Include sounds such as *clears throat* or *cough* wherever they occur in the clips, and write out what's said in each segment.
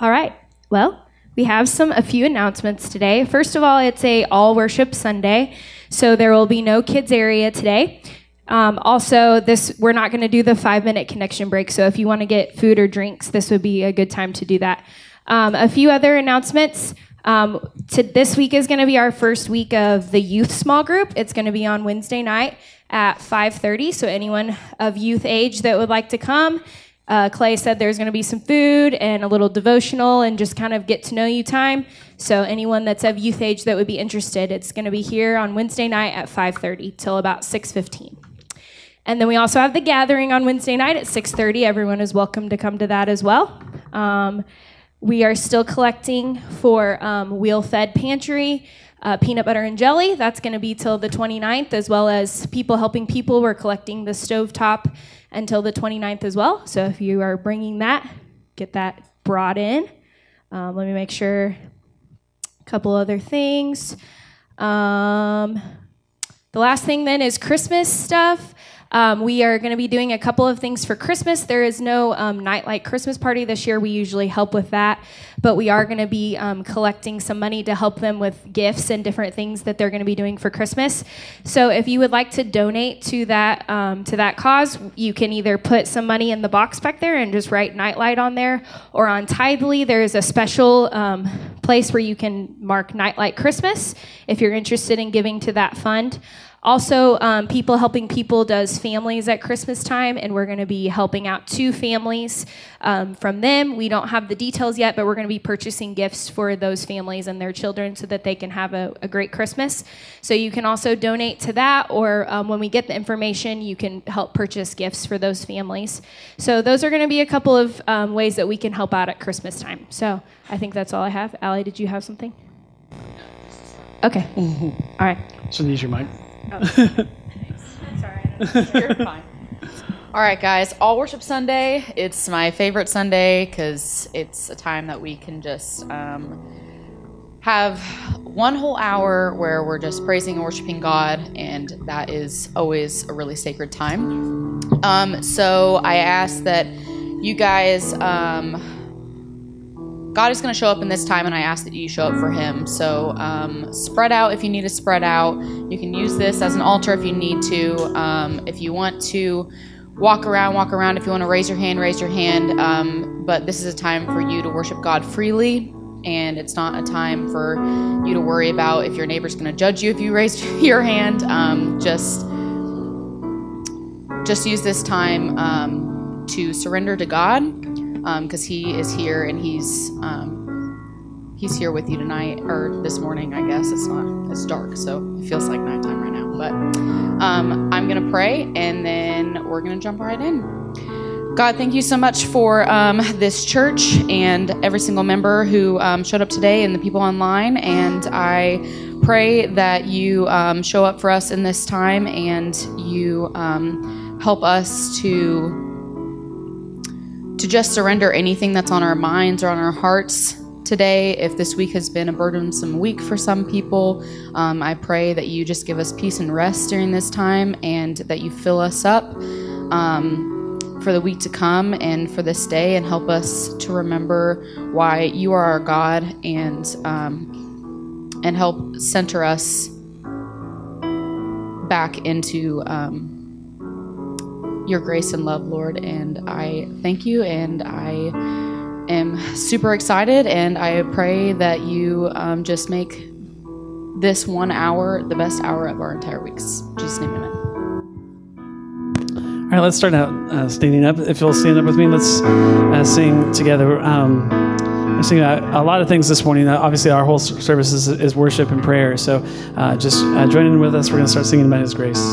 All right. Well, we have some a few announcements today. First of all, it's a all worship Sunday, so there will be no kids area today. Um, also, this we're not going to do the five minute connection break. So if you want to get food or drinks, this would be a good time to do that. Um, a few other announcements. Um, to, this week is going to be our first week of the youth small group. It's going to be on Wednesday night at 5:30. So anyone of youth age that would like to come, uh, Clay said there's going to be some food and a little devotional and just kind of get to know you time. So anyone that's of youth age that would be interested, it's going to be here on Wednesday night at 5:30 till about 6:15. And then we also have the gathering on Wednesday night at 6:30. Everyone is welcome to come to that as well. Um, we are still collecting for um, Wheel Fed Pantry. Uh, peanut butter and jelly, that's going to be till the 29th, as well as People Helping People. We're collecting the stovetop until the 29th as well. So if you are bringing that, get that brought in. Um, let me make sure. A couple other things. Um, the last thing then is Christmas stuff. Um, we are going to be doing a couple of things for Christmas. There is no um, nightlight Christmas party this year. We usually help with that, but we are going to be um, collecting some money to help them with gifts and different things that they're going to be doing for Christmas. So if you would like to donate to that um, to that cause, you can either put some money in the box back there and just write nightlight on there, or on Tithely there is a special um, place where you can mark nightlight Christmas if you're interested in giving to that fund. Also, um, People Helping People does families at Christmas time, and we're going to be helping out two families um, from them. We don't have the details yet, but we're going to be purchasing gifts for those families and their children so that they can have a, a great Christmas. So you can also donate to that, or um, when we get the information, you can help purchase gifts for those families. So those are going to be a couple of um, ways that we can help out at Christmas time. So I think that's all I have. Allie, did you have something? Okay. All right. So use *laughs* You're fine. All right, guys. All Worship Sunday. It's my favorite Sunday because it's a time that we can just um, have one whole hour where we're just praising and worshiping God, and that is always a really sacred time. Um, so I ask that you guys. Um, God is going to show up in this time, and I ask that you show up for Him. So um, spread out if you need to spread out. You can use this as an altar if you need to. Um, if you want to walk around, walk around. If you want to raise your hand, raise your hand. Um, but this is a time for you to worship God freely, and it's not a time for you to worry about if your neighbor's going to judge you if you raise *laughs* your hand. Um, just just use this time um, to surrender to God because um, he is here and he's um, he's here with you tonight or this morning. I guess it's not it's dark, so it feels like nighttime right now. But um, I'm gonna pray and then we're gonna jump right in. God, thank you so much for um, this church and every single member who um, showed up today and the people online. And I pray that you um, show up for us in this time and you help us to to just surrender anything that's on our minds or on our hearts today. If this week has been a burdensome week for some people, um, I pray that you just give us peace and rest during this time and that you fill us up um, for the week to come and for this day and help us to remember why you are our God and, um, and help center us back into. Your grace and love, Lord. And I thank you and I am super excited. And I pray that you um, just make this one hour the best hour of our entire weeks. Jesus' name, amen. All right, let's start out uh, standing up. If you'll stand up with me, let's uh, sing together. Um, I'm singing a, a, lot of things this morning. Uh, obviously, our whole service is, is worship and prayer. So uh, just uh, join in with us. We're going to start singing about His grace.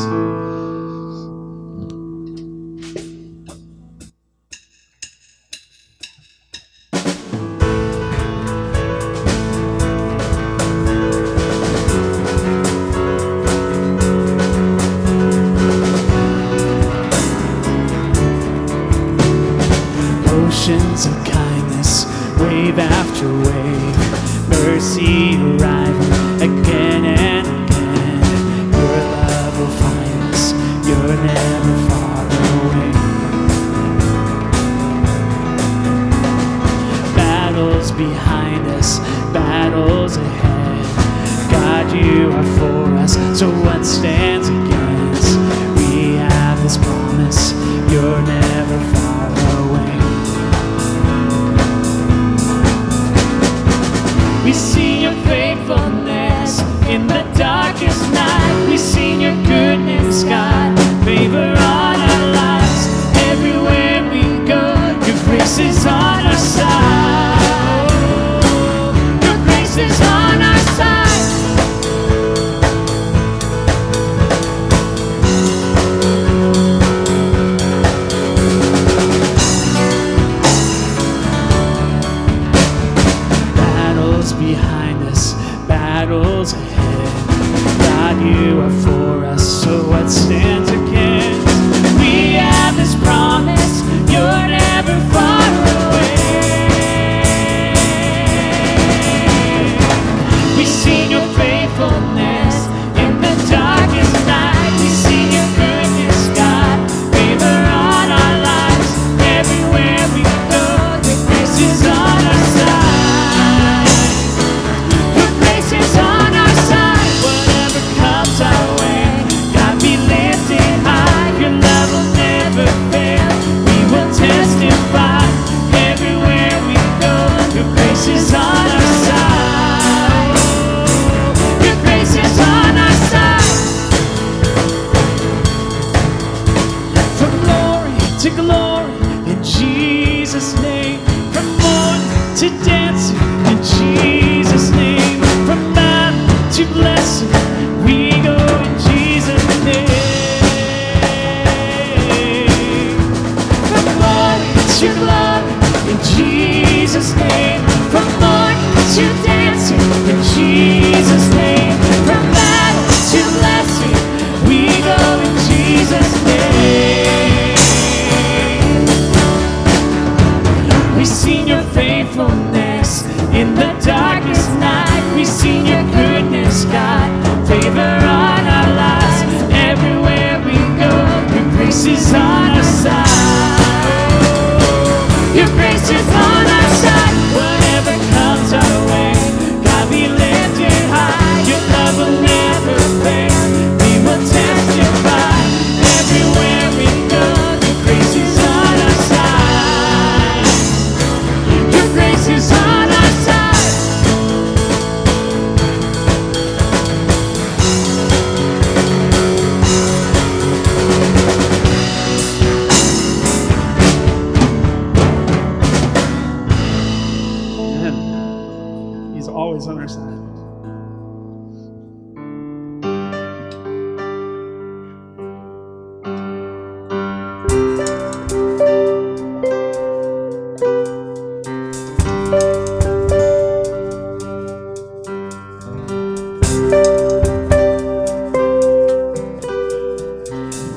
is on our side.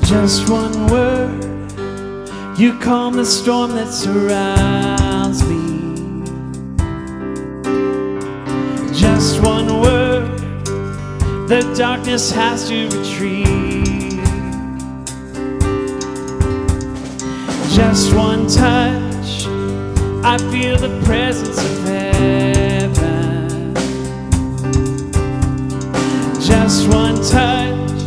just one word, you calm the storm that's around. the darkness has to retreat. Just one touch, I feel the presence of heaven. Just one touch,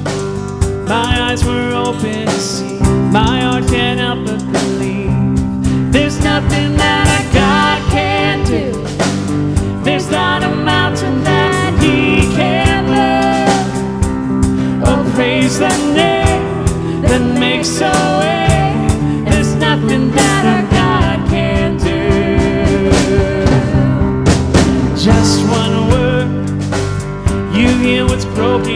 my eyes were open to see. My heart can't help but believe there's nothing that a God can do. There's not a mountain praise the name that makes a way. There's nothing that our God can do. Just one word, you hear what's broken.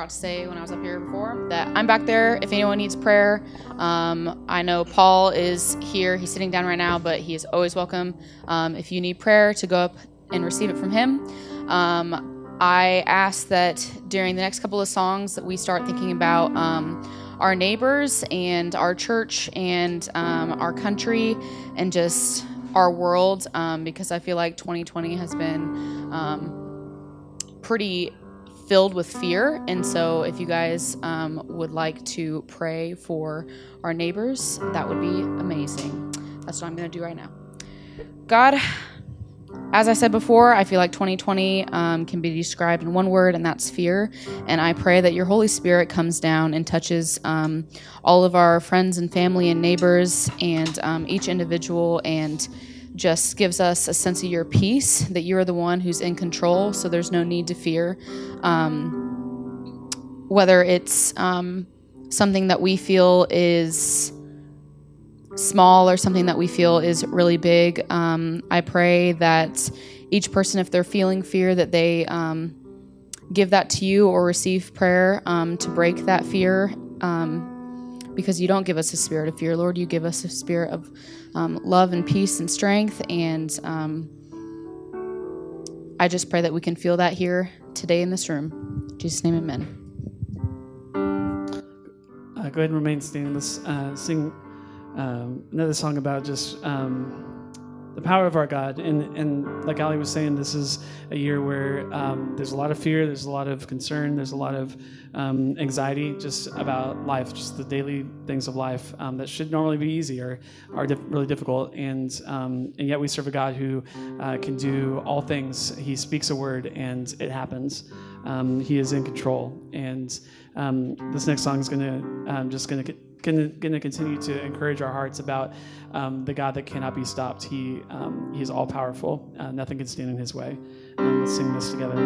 Forgot to say when I was up here before that I'm back there. If anyone needs prayer, um, I know Paul is here. He's sitting down right now, but he is always welcome. Um, if you need prayer, to go up and receive it from him. Um, I ask that during the next couple of songs that we start thinking about um, our neighbors and our church and um, our country and just our world um, because I feel like 2020 has been pretty filled with fear. And so, if you guys um, would like to pray for our neighbors, that would be amazing. That's what I'm going to do right now. God, as I said before, I feel like 2020 um, can be described in one word, and that's fear. And I pray that your Holy Spirit comes down and touches um, all of our friends and family and neighbors and um, each individual and just gives us a sense of your peace, that you are the one who's in control, so there's no need to fear. Um, whether it's um, something that we feel is small or something that we feel is really big, um, I pray that each person, if they're feeling fear, that they um, give that to you or receive prayer um, to break that fear um, because you don't give us a spirit of fear, Lord. You give us a spirit of um, love and peace and strength. And um, I just pray that we can feel that here today in this room. In Jesus' name, amen. Uh, go ahead and remain standing. Let's uh, sing um, another song about just um, the power of our God. And, and like Ali was saying, this is a year where um, there's a lot of fear, there's a lot of concern, there's a lot of um, anxiety just about life, just the daily things of life um, that should normally be easy are dif- really difficult. And, um, and yet we serve a God who uh, can do all things. He speaks a word and it happens. Um, he is in control. And um, this next song is going to I'm just going to going to continue to encourage our hearts about um, the God that cannot be stopped. He um, He is all powerful. Uh, nothing can stand in His way. Um, let's sing this together.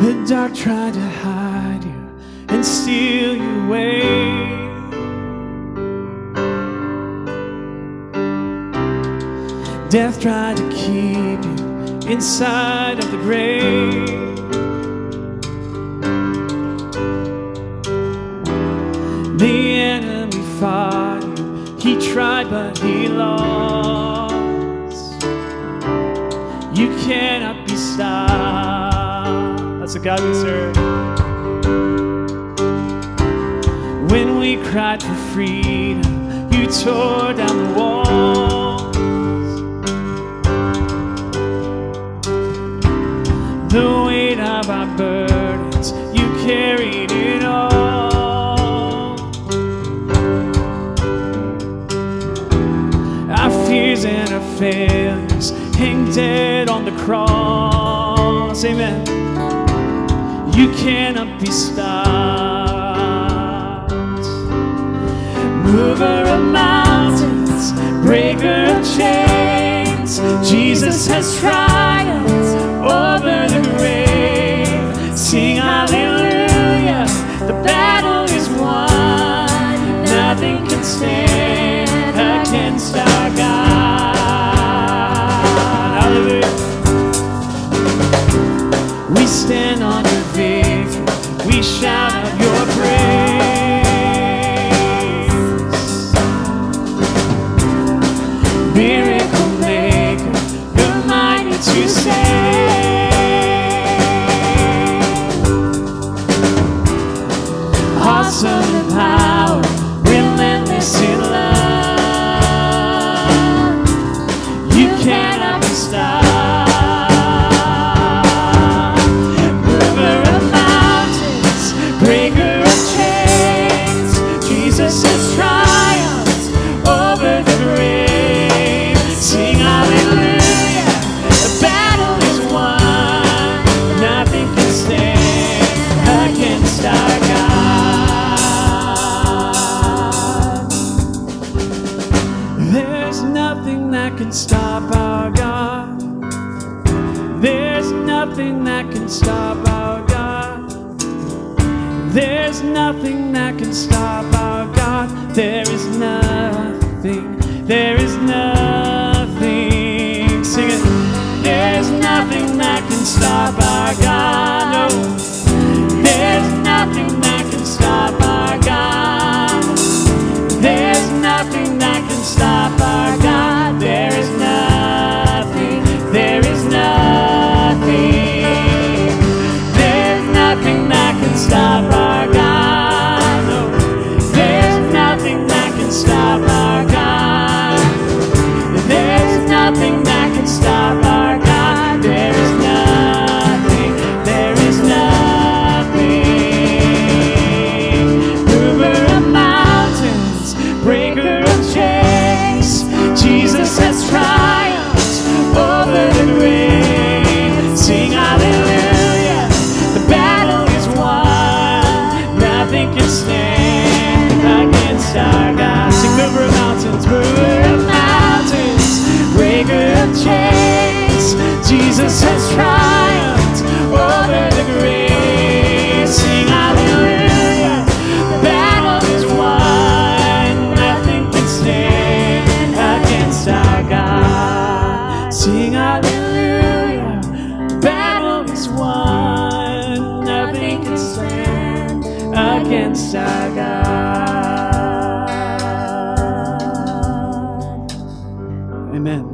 The dark tried to hide Death tried to keep you inside of the grave. The enemy fought you. He tried, but he lost. You cannot be stopped. That's a God we serve. When we cried for freedom, you tore down the walls. The weight of our burdens, you carried it all. Our fears and our failures hang dead on the cross. Amen. You cannot be stopped. Mover of mountains, breaker of chains, Jesus has triumphed over stand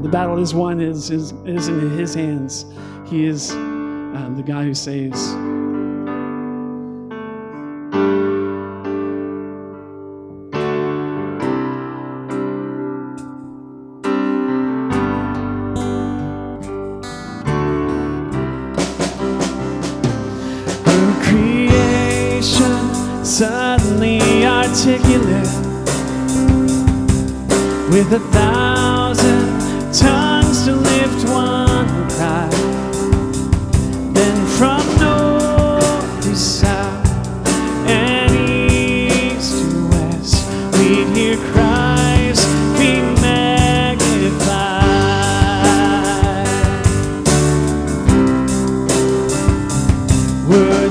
the battle is won is, is, is in his hands. He is um, the guy who saves. Word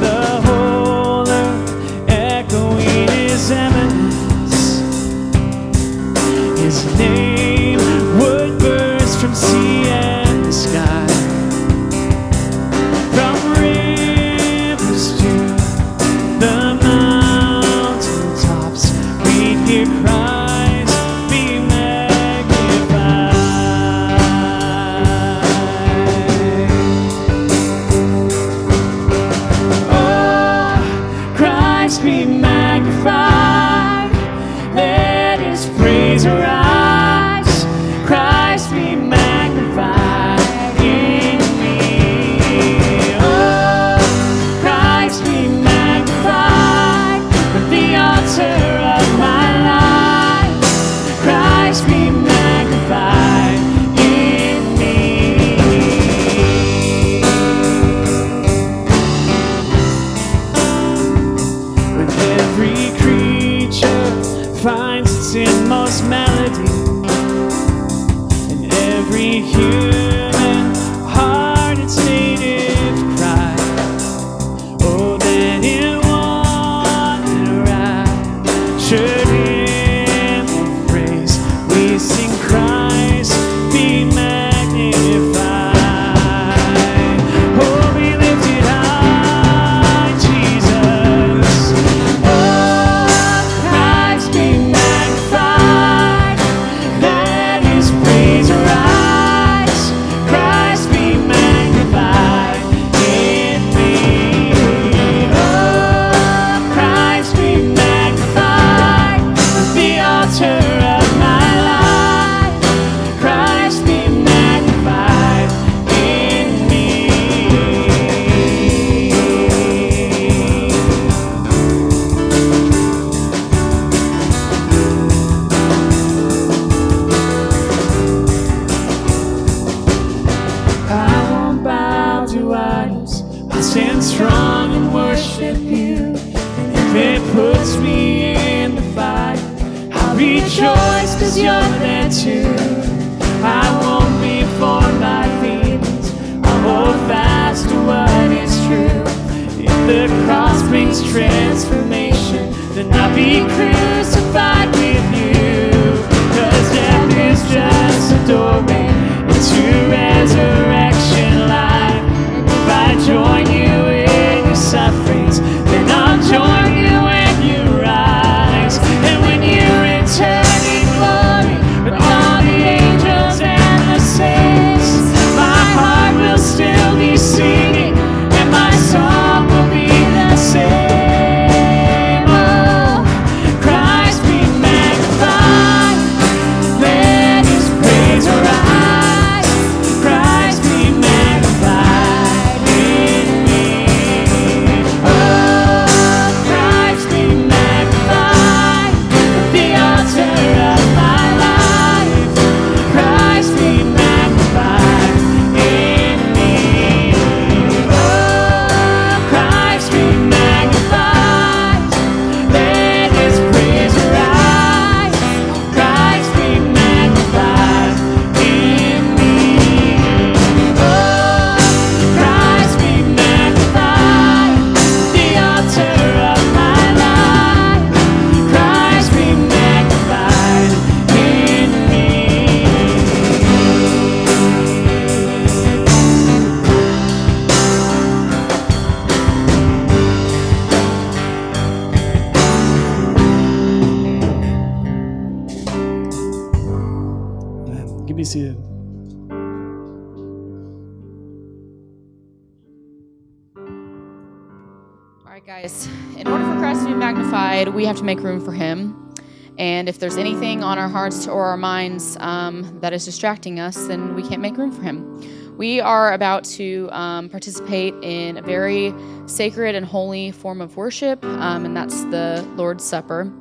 Magnified, we have to make room for Him. And if there's anything on our hearts or our minds um, that is distracting us, then we can't make room for Him. We are about to um, participate in a very sacred and holy form of worship, um, and that's the Lord's Supper.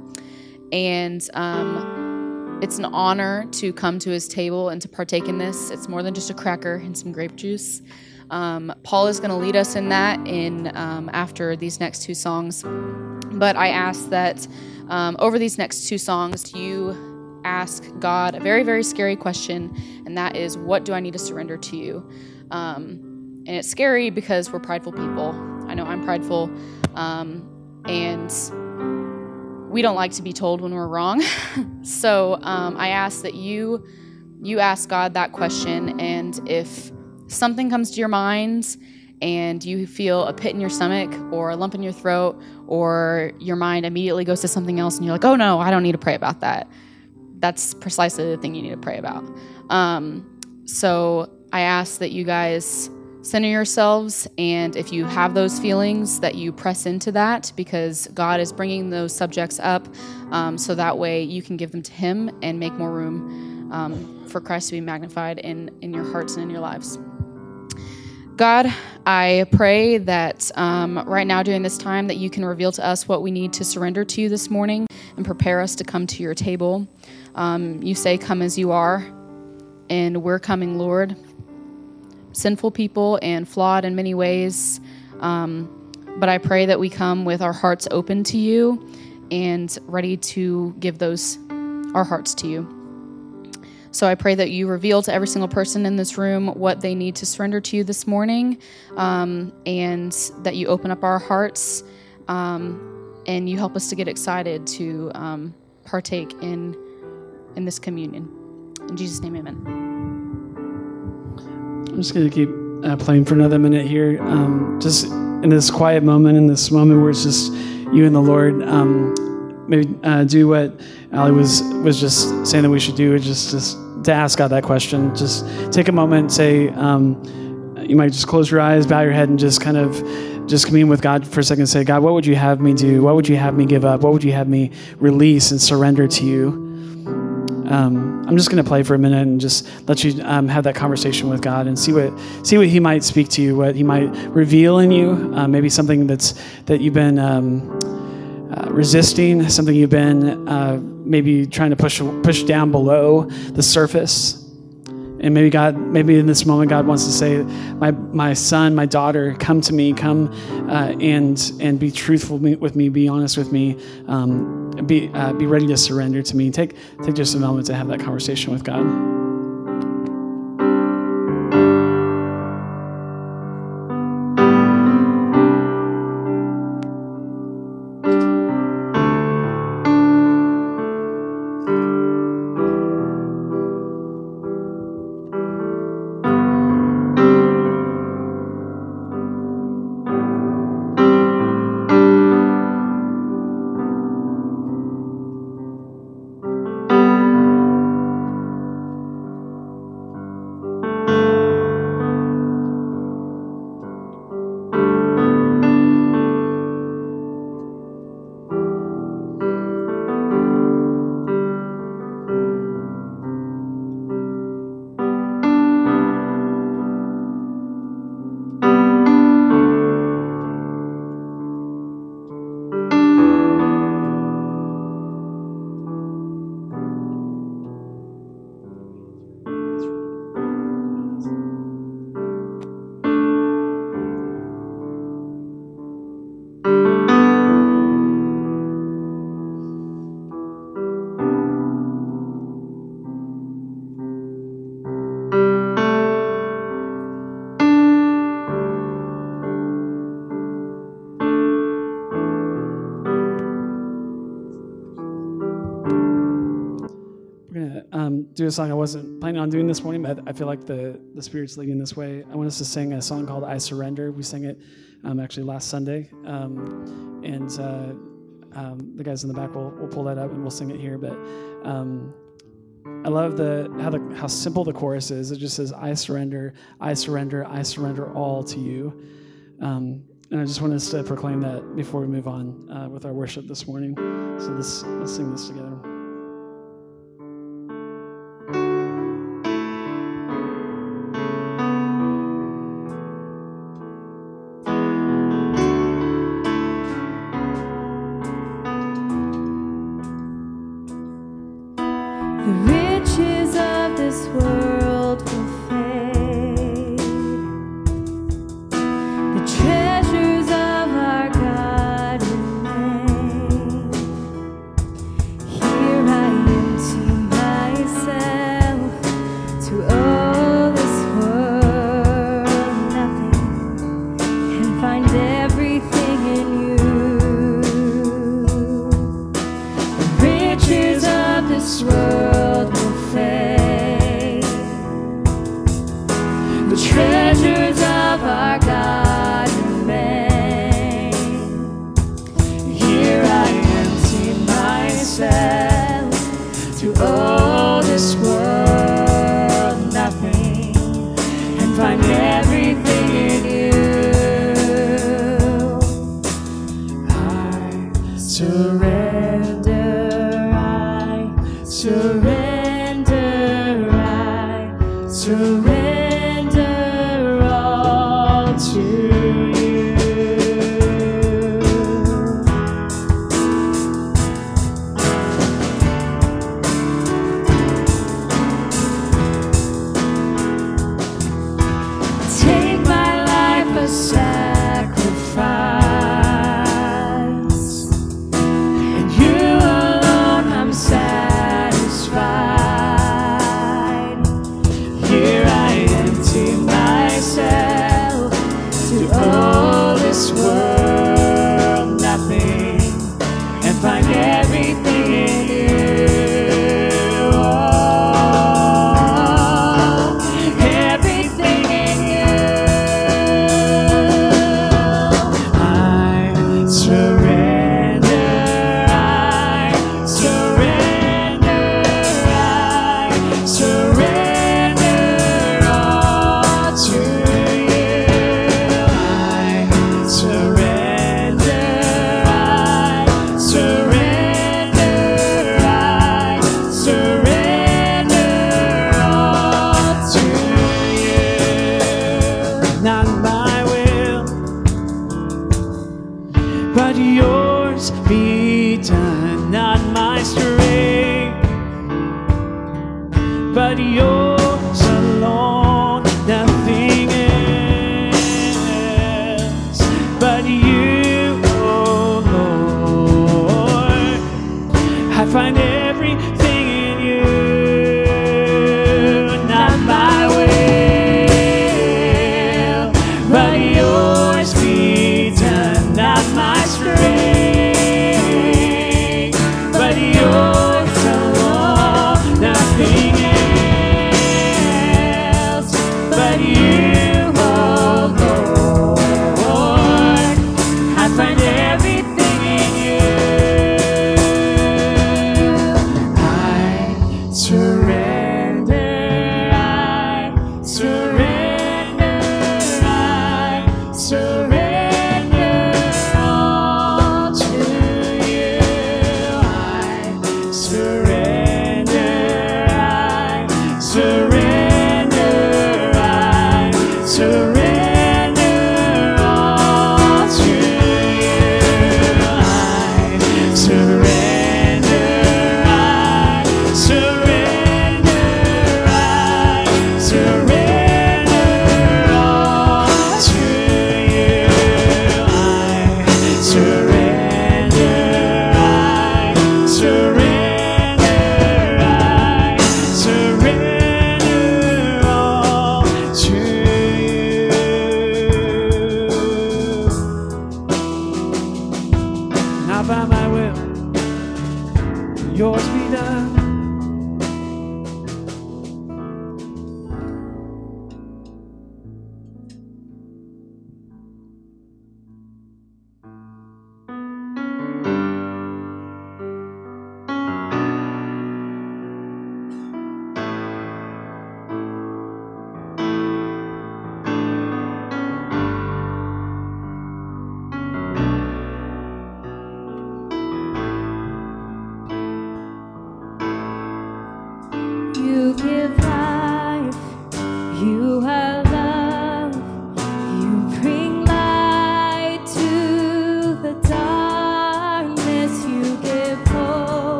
And um, it's an honor to come to His table and to partake in this. It's more than just a cracker and some grape juice. Um, Paul is going to lead us in that in um, after these next two songs. But I ask that um, over these next two songs, you ask God a very, very scary question, and that is, What do I need to surrender to you? Um, and it's scary because we're prideful people. I know I'm prideful, um, and we don't like to be told when we're wrong. *laughs* so um, I ask that you you ask God that question, and if something comes to your mind and you feel a pit in your stomach or a lump in your throat or your mind immediately goes to something else and you're like oh no i don't need to pray about that. That's precisely the thing you need to pray about. Um, so i ask that you guys center yourselves and if you have those feelings that you press into that because god is bringing those subjects up um, so that way you can give them to him and make more room um, for christ to be magnified in, in your hearts and in your lives God, I pray that um, right now during this time that you can reveal to us what we need to surrender to you this morning and prepare us to come to your table. Um, you say, "Come as you are," and we're coming, Lord. Sinful people and flawed in many ways, um, but I pray that we come with our hearts open to you and ready to give those our hearts to you. So I pray that you reveal to every single person in this room what they need to surrender to you this morning, um, and that you open up our hearts um, and you help us to get excited to um, partake in in this communion. In Jesus' name, Amen. I'm just going to keep uh, playing for another minute here. Um, just in this quiet moment, in this moment where it's just you and the Lord. Um, maybe uh, do what Ali was was just saying that we should do, just just to ask God that question. Just take a moment, say. Um, you might just close your eyes, bow your head, and just kind of just commune with God for a second. And Say, God, what would you have me do? What would you have me give up? What would you have me release and surrender to you? Um, I'm just going to play for a minute and just let you um, have that conversation with God and see what see what He might speak to you, what He might reveal in you. Uh, maybe something that's that you've been um, uh, resisting, something you've been uh, maybe trying to push push down below the surface. And maybe God, maybe in this moment, God wants to say, "My my son, my daughter, come to me, come uh, and and be truthful with me, be honest with me, um, be uh, be ready to surrender to me." Take take just a moment to have that conversation with God. Do a song I wasn't planning on doing this morning, but I feel like the, the Spirit's leading this way. I want us to sing a song called I Surrender. We sang it um, actually last Sunday. Um, and uh, um, the guys in the back will, will pull that up and we'll sing it here. But um, I love the how, the how simple the chorus is. It just says, I surrender, I surrender, I surrender all to you. Um, and I just want us to proclaim that before we move on uh, with our worship this morning. So let's, let's sing this together.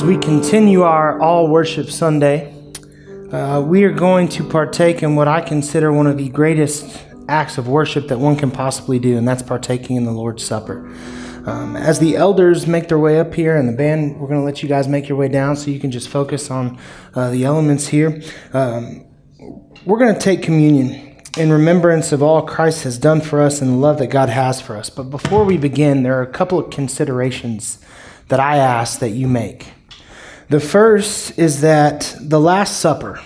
As we continue our All Worship Sunday, uh, we are going to partake in what I consider one of the greatest acts of worship that one can possibly do, and that's partaking in the Lord's Supper. Um, as the elders make their way up here, and the band, we're going to let you guys make your way down so you can just focus on uh, the elements here. Um, we're going to take communion in remembrance of all Christ has done for us and the love that God has for us. But before we begin, there are a couple of considerations that I ask that you make. The first is that the Last Supper,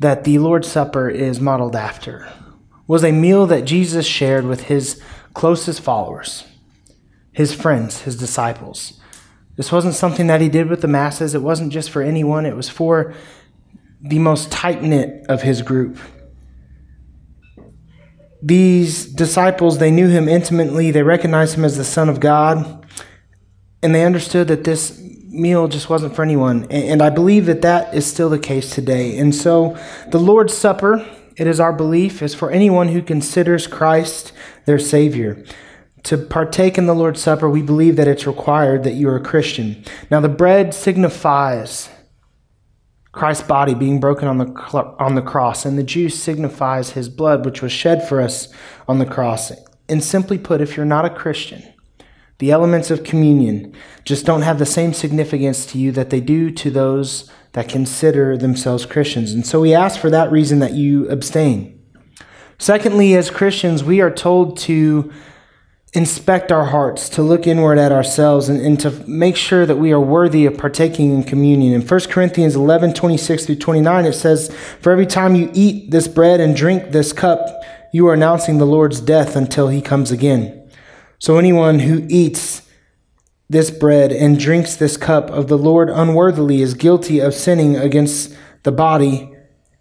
that the Lord's Supper is modeled after, was a meal that Jesus shared with his closest followers, his friends, his disciples. This wasn't something that he did with the masses. It wasn't just for anyone, it was for the most tight knit of his group. these disciples, they knew him intimately, they recognized him as the Son of God, and they understood that this meal just wasn't for anyone. And I believe that that is still the case today. And so the Lord's Supper, it is our belief, is for anyone who considers Christ their Savior. To partake in the Lord's Supper, we believe that it's required that you are a Christian. Now, the bread signifies Christ's body being broken on the, on the cross, and the juice signifies his blood, which was shed for us on the cross. And simply put, if you're not a Christian, the elements of communion just don't have the same significance to you that they do to those that consider themselves Christians. And so we ask for that reason that you abstain. Secondly, as Christians, we are told to inspect our hearts, to look inward at ourselves, and, and, to make sure that we are worthy of partaking in communion. In 1 Corinthians 11 26 through 29, it says, For every time you eat this bread and drink this cup, you are announcing the Lord's death until he comes again. So anyone who eats this bread and drinks this cup of the Lord unworthily is guilty of sinning against the body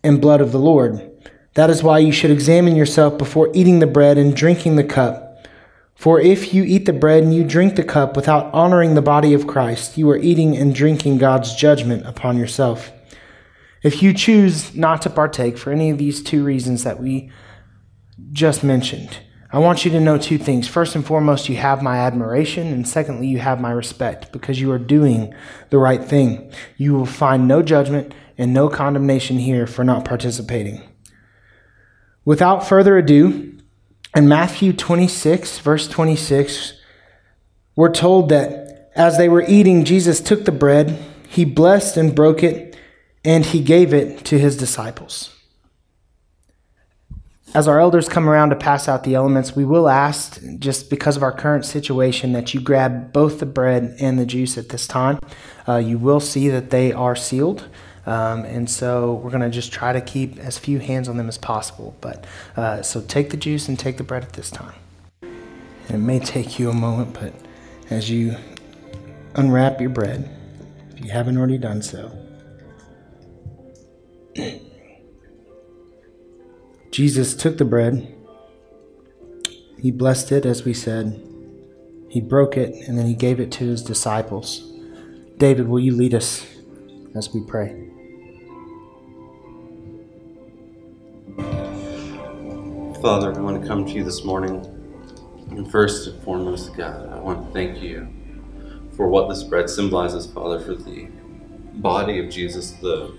and blood of the Lord. That is why you should examine yourself before eating the bread and drinking the cup. For if you eat the bread and you drink the cup without honoring the body of Christ, you are eating and drinking God's judgment upon yourself. If you choose not to partake for any of these two reasons that we just mentioned, I want you to know two things. First and foremost, you have my admiration, and secondly, you have my respect because you are doing the right thing. You will find no judgment and no condemnation here for not participating. Without further ado, in Matthew 26, verse 26, we're told that as they were eating, Jesus took the bread, he blessed and broke it, and he gave it to his disciples. As our elders come around to pass out the elements, we will ask, just because of our current situation, that you grab both the bread and the juice at this time. Uh, you will see that they are sealed. Um, and so we're going to just try to keep as few hands on them as possible. But uh, so take the juice and take the bread at this time. And it may take you a moment, but as you unwrap your bread, if you haven't already done so, *clears throat* Jesus took the bread. He blessed it, as we said. He broke it, and then he gave it to his disciples. David, will you lead us as we pray? Father, I want to come to you this morning. And first and foremost, God, I want to thank you for what this bread symbolizes, Father, for the body of Jesus, the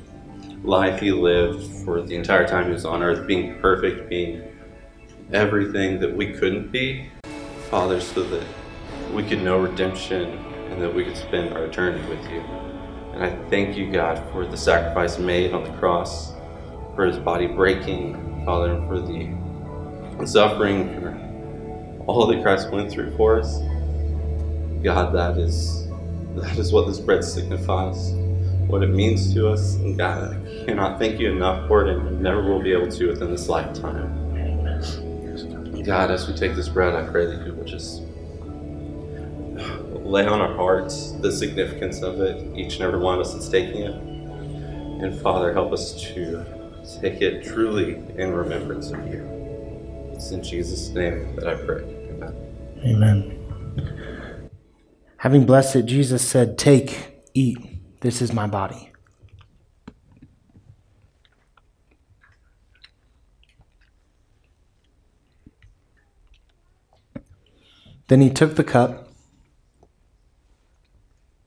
life he lived for the entire time he was on earth, being perfect, being everything that we couldn't be, Father, so that we could know redemption and that we could spend our eternity with you. And I thank you, God, for the sacrifice made on the cross, for his body breaking, Father, and for the suffering, for all that Christ went through for us. God, that is that is what this bread signifies, what it means to us. And God, cannot thank you enough for it, and never will be able to within this lifetime. God, as we take this bread, I pray that you will just lay on our hearts the significance of it, each and every one of us that's taking it. And Father, help us to take it truly in remembrance of you. It's in Jesus' name that I pray. Amen. Amen. Having blessed it, Jesus said, Take, eat, this is my body. Then he took the cup,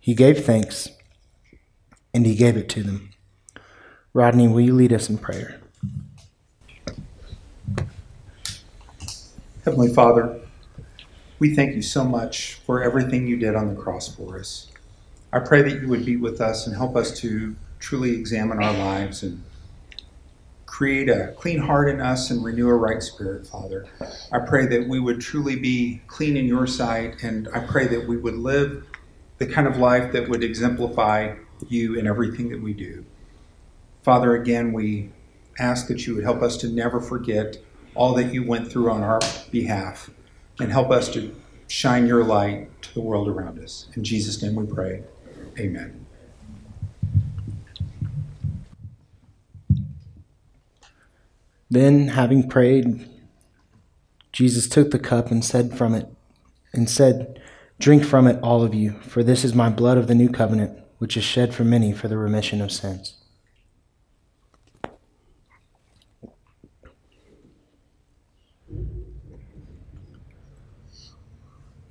he gave thanks, and he gave it to them. Rodney, will you lead us in prayer? Heavenly Father, we thank you so much for everything you did on the cross for us. I pray that you would be with us and help us to truly examine our lives and create a clean heart in us and renew a right spirit, Father. I pray that we would truly be clean in your sight, and I pray that we would live the kind of life that would exemplify you in everything that we do. Father, again, we ask that you would help us to never forget all that you went through on our behalf and help us to shine your light to the world around us. In Jesus' name we pray. Amen. Then, having prayed, Jesus took the cup and said from it, and said, Drink from it, all of you, for this is my blood of the new covenant, which is shed for many for the remission of sins.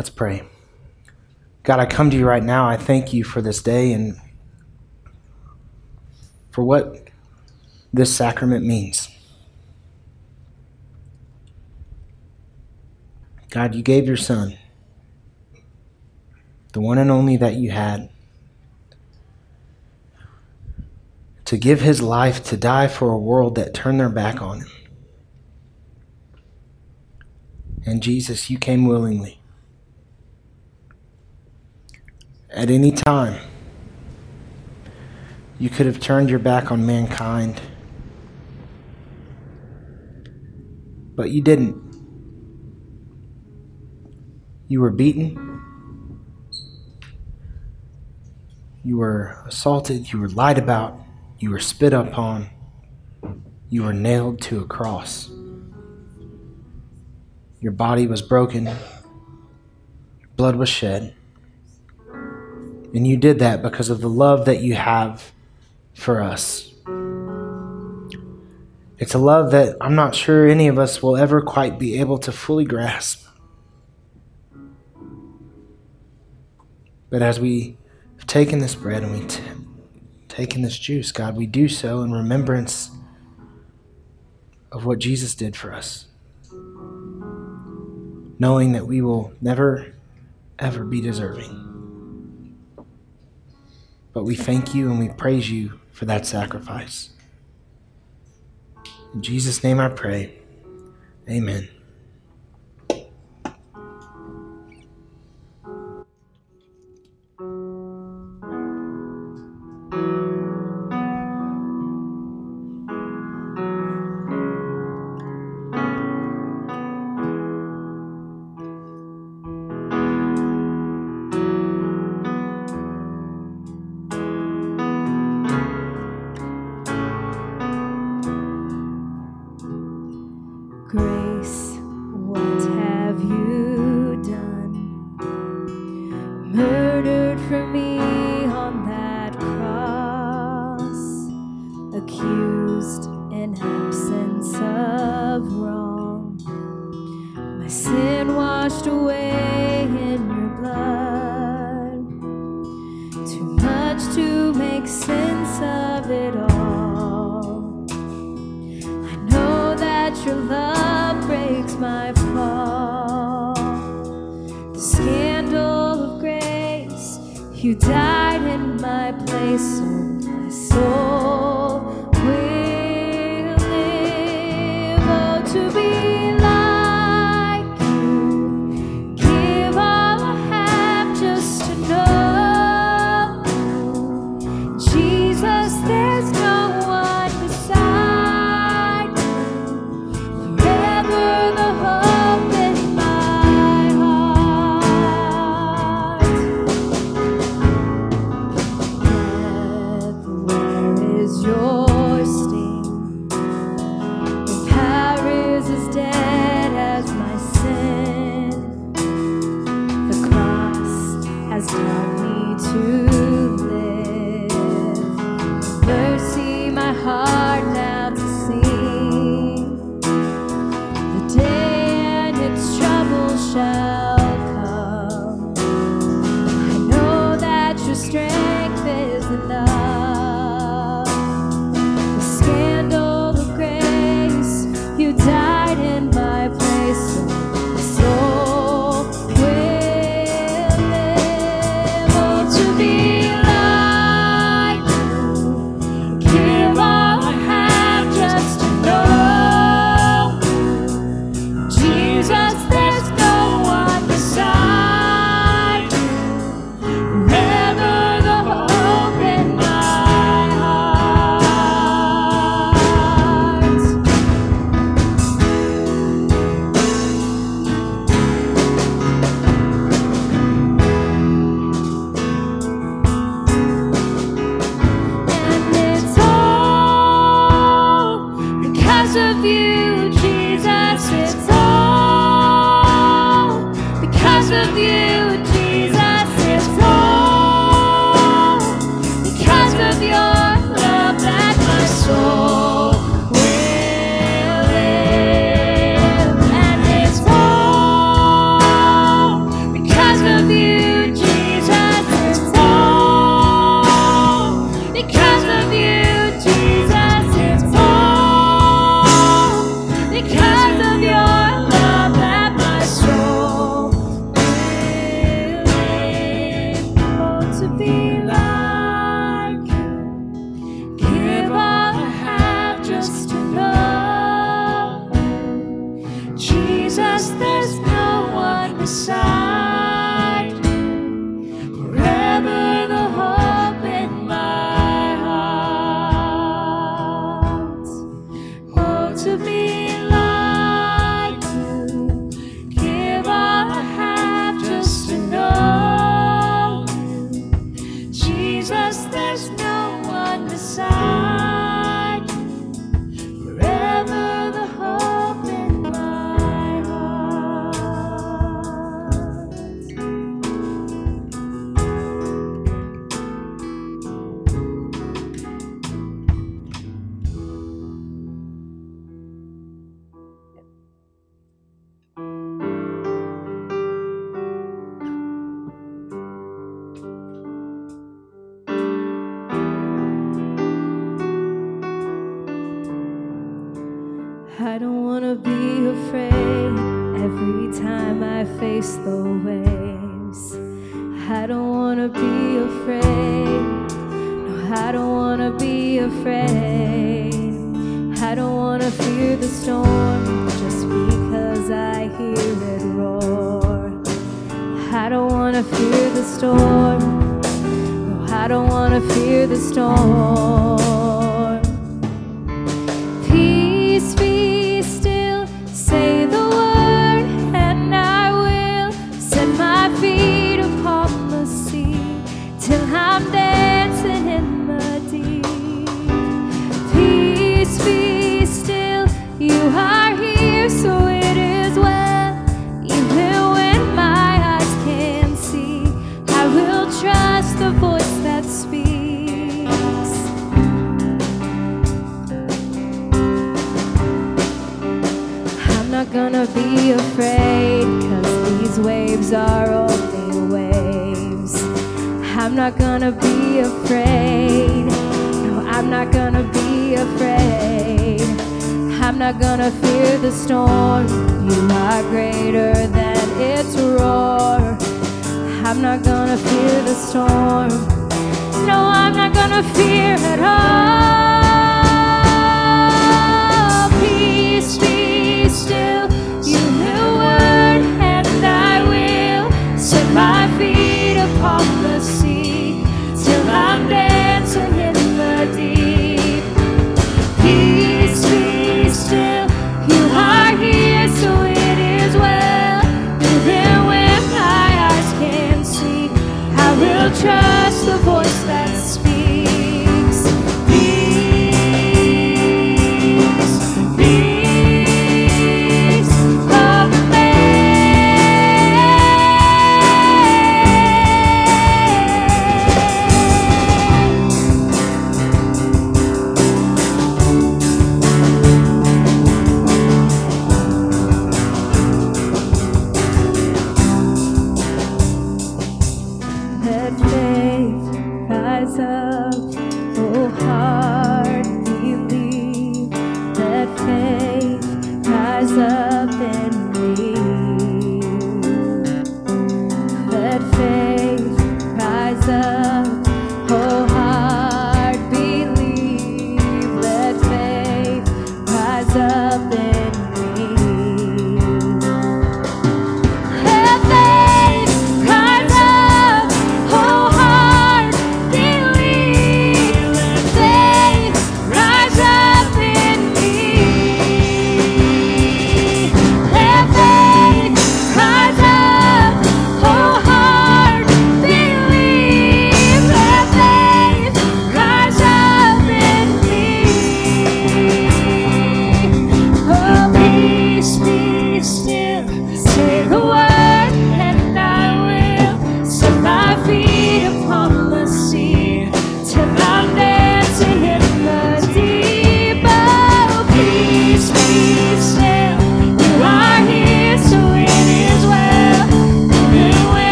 Let's pray. God, I come to you right now. I thank you for this day and for what this sacrament means. God, you gave your son, the one and only that you had, to give his life to die for a world that turned their back on him. And Jesus, you came willingly. At any time, you could have turned your back on mankind, but you didn't. You were beaten. You were assaulted. You were lied about. You were spit upon. You were nailed to a cross. Your body was broken. Your blood was shed. And you did that because of the love that you have for us. It's a love that I'm not sure any of us will ever quite be able to fully grasp. But as we have taken this bread and we t- taken this juice, God, we do so in remembrance of what Jesus did for us, knowing that we will never, ever be deserving. But we thank you and we praise you for that sacrifice. In Jesus' name I pray. Amen. you died in my place, oh my soul. I don't wanna be afraid. No, I don't wanna be afraid. I don't wanna fear the storm just because I hear it roar. I don't wanna fear the storm. No, I don't wanna fear the storm. gonna be afraid, cause these waves are only waves. I'm not gonna be afraid, no, I'm not gonna be afraid. I'm not gonna fear the storm, you are greater than its roar. I'm not gonna fear the storm, no, I'm not gonna fear at all. Peace be my feet upon the sea till I'm dancing in the deep. Peace, be still, you are here, so it is well. Even when my eyes can't see, I will trust the voice that.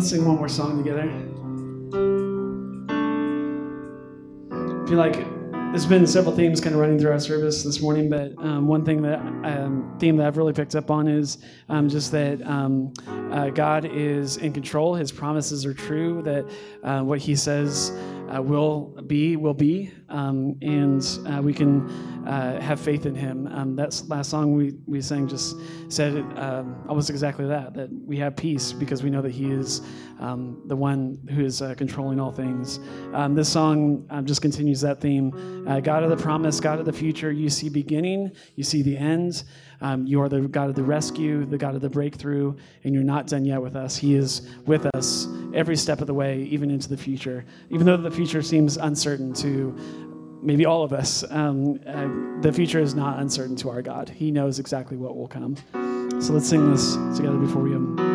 Sing one more song together. I feel like there's been several themes kind of running through our service this morning, but um, one thing that um, theme that I've really picked up on is um, just that um, uh, God is in control. His promises are true. That uh, what He says uh, will be will be, um, and uh, we can uh, have faith in Him. Um, that last song we, we sang just said it um, almost exactly that. That we have peace because we know that He is um, the one who is uh, controlling all things. Um, this song just continues that theme. Uh, God of the promise, God of the future. You see beginning, you see the end. Um, you are the God of the rescue, the God of the breakthrough, and you're not done yet with us. He is with us every step of the way, even into the future. Even though the future seems uncertain to maybe all of us, um, uh, the future is not uncertain to our God. He knows exactly what will come. So let's sing this together before we.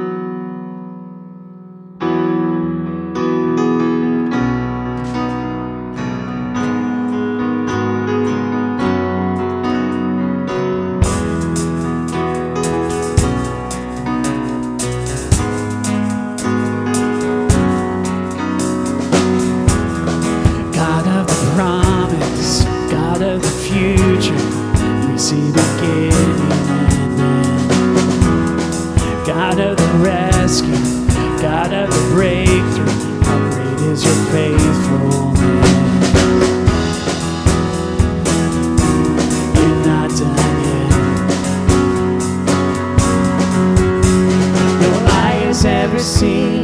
Has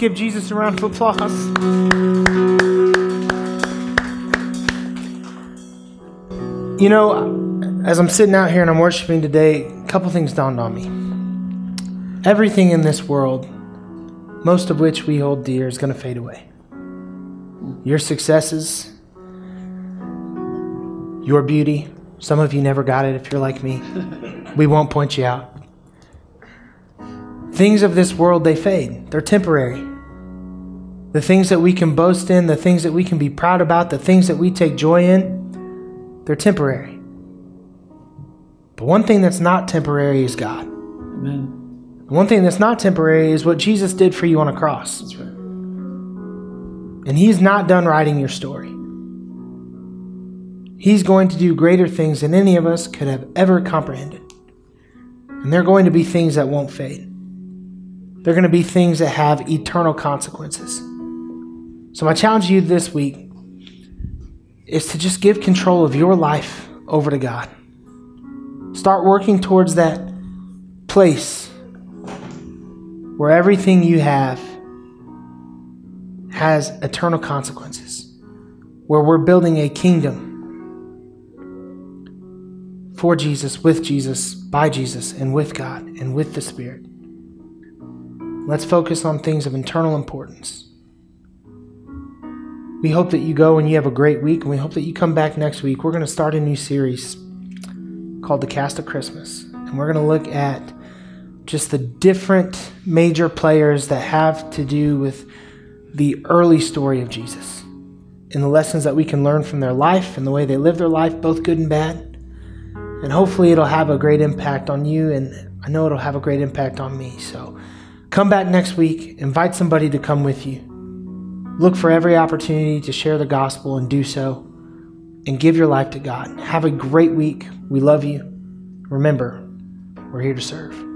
give Jesus a round of applause. You know, as I'm sitting out here and I'm worshiping today, a couple things dawned on me. Everything in this world, most of which we hold dear, is going to fade away. Your successes, your beauty, Some of you never got it if you're like me. We won't point you out. Things of this world, they fade, they're temporary. The things that we can boast in, the things that we can be proud about, the things that we take joy in, they're temporary. But one thing that's not temporary is God. Amen. One thing that's not temporary is what Jesus did for you on a cross. That's right. And He's not done writing your story. He's going to do greater things than any of us could have ever comprehended. And they're going to be things that won't fade. They're going to be things that have eternal consequences. So, my challenge to you this week is to just give control of your life over to God. Start working towards that place where everything you have has eternal consequences, where we're building a kingdom for Jesus, with Jesus, by Jesus, and with God, and with the Spirit. Let's focus on things of internal importance. We hope that you go and you have a great week, and we hope that you come back next week. We're going to start a new series called The Cast of Christmas, and we're going to look at just the different major players that have to do with the early story of Jesus and the lessons that we can learn from their life and the way they live their life, both good and bad. And hopefully, it'll have a great impact on you, and I know it'll have a great impact on me. So, come back next week, invite somebody to come with you. Look for every opportunity to share the gospel and do so, and give your life to God. Have a great week. We love you. Remember, we're here to serve.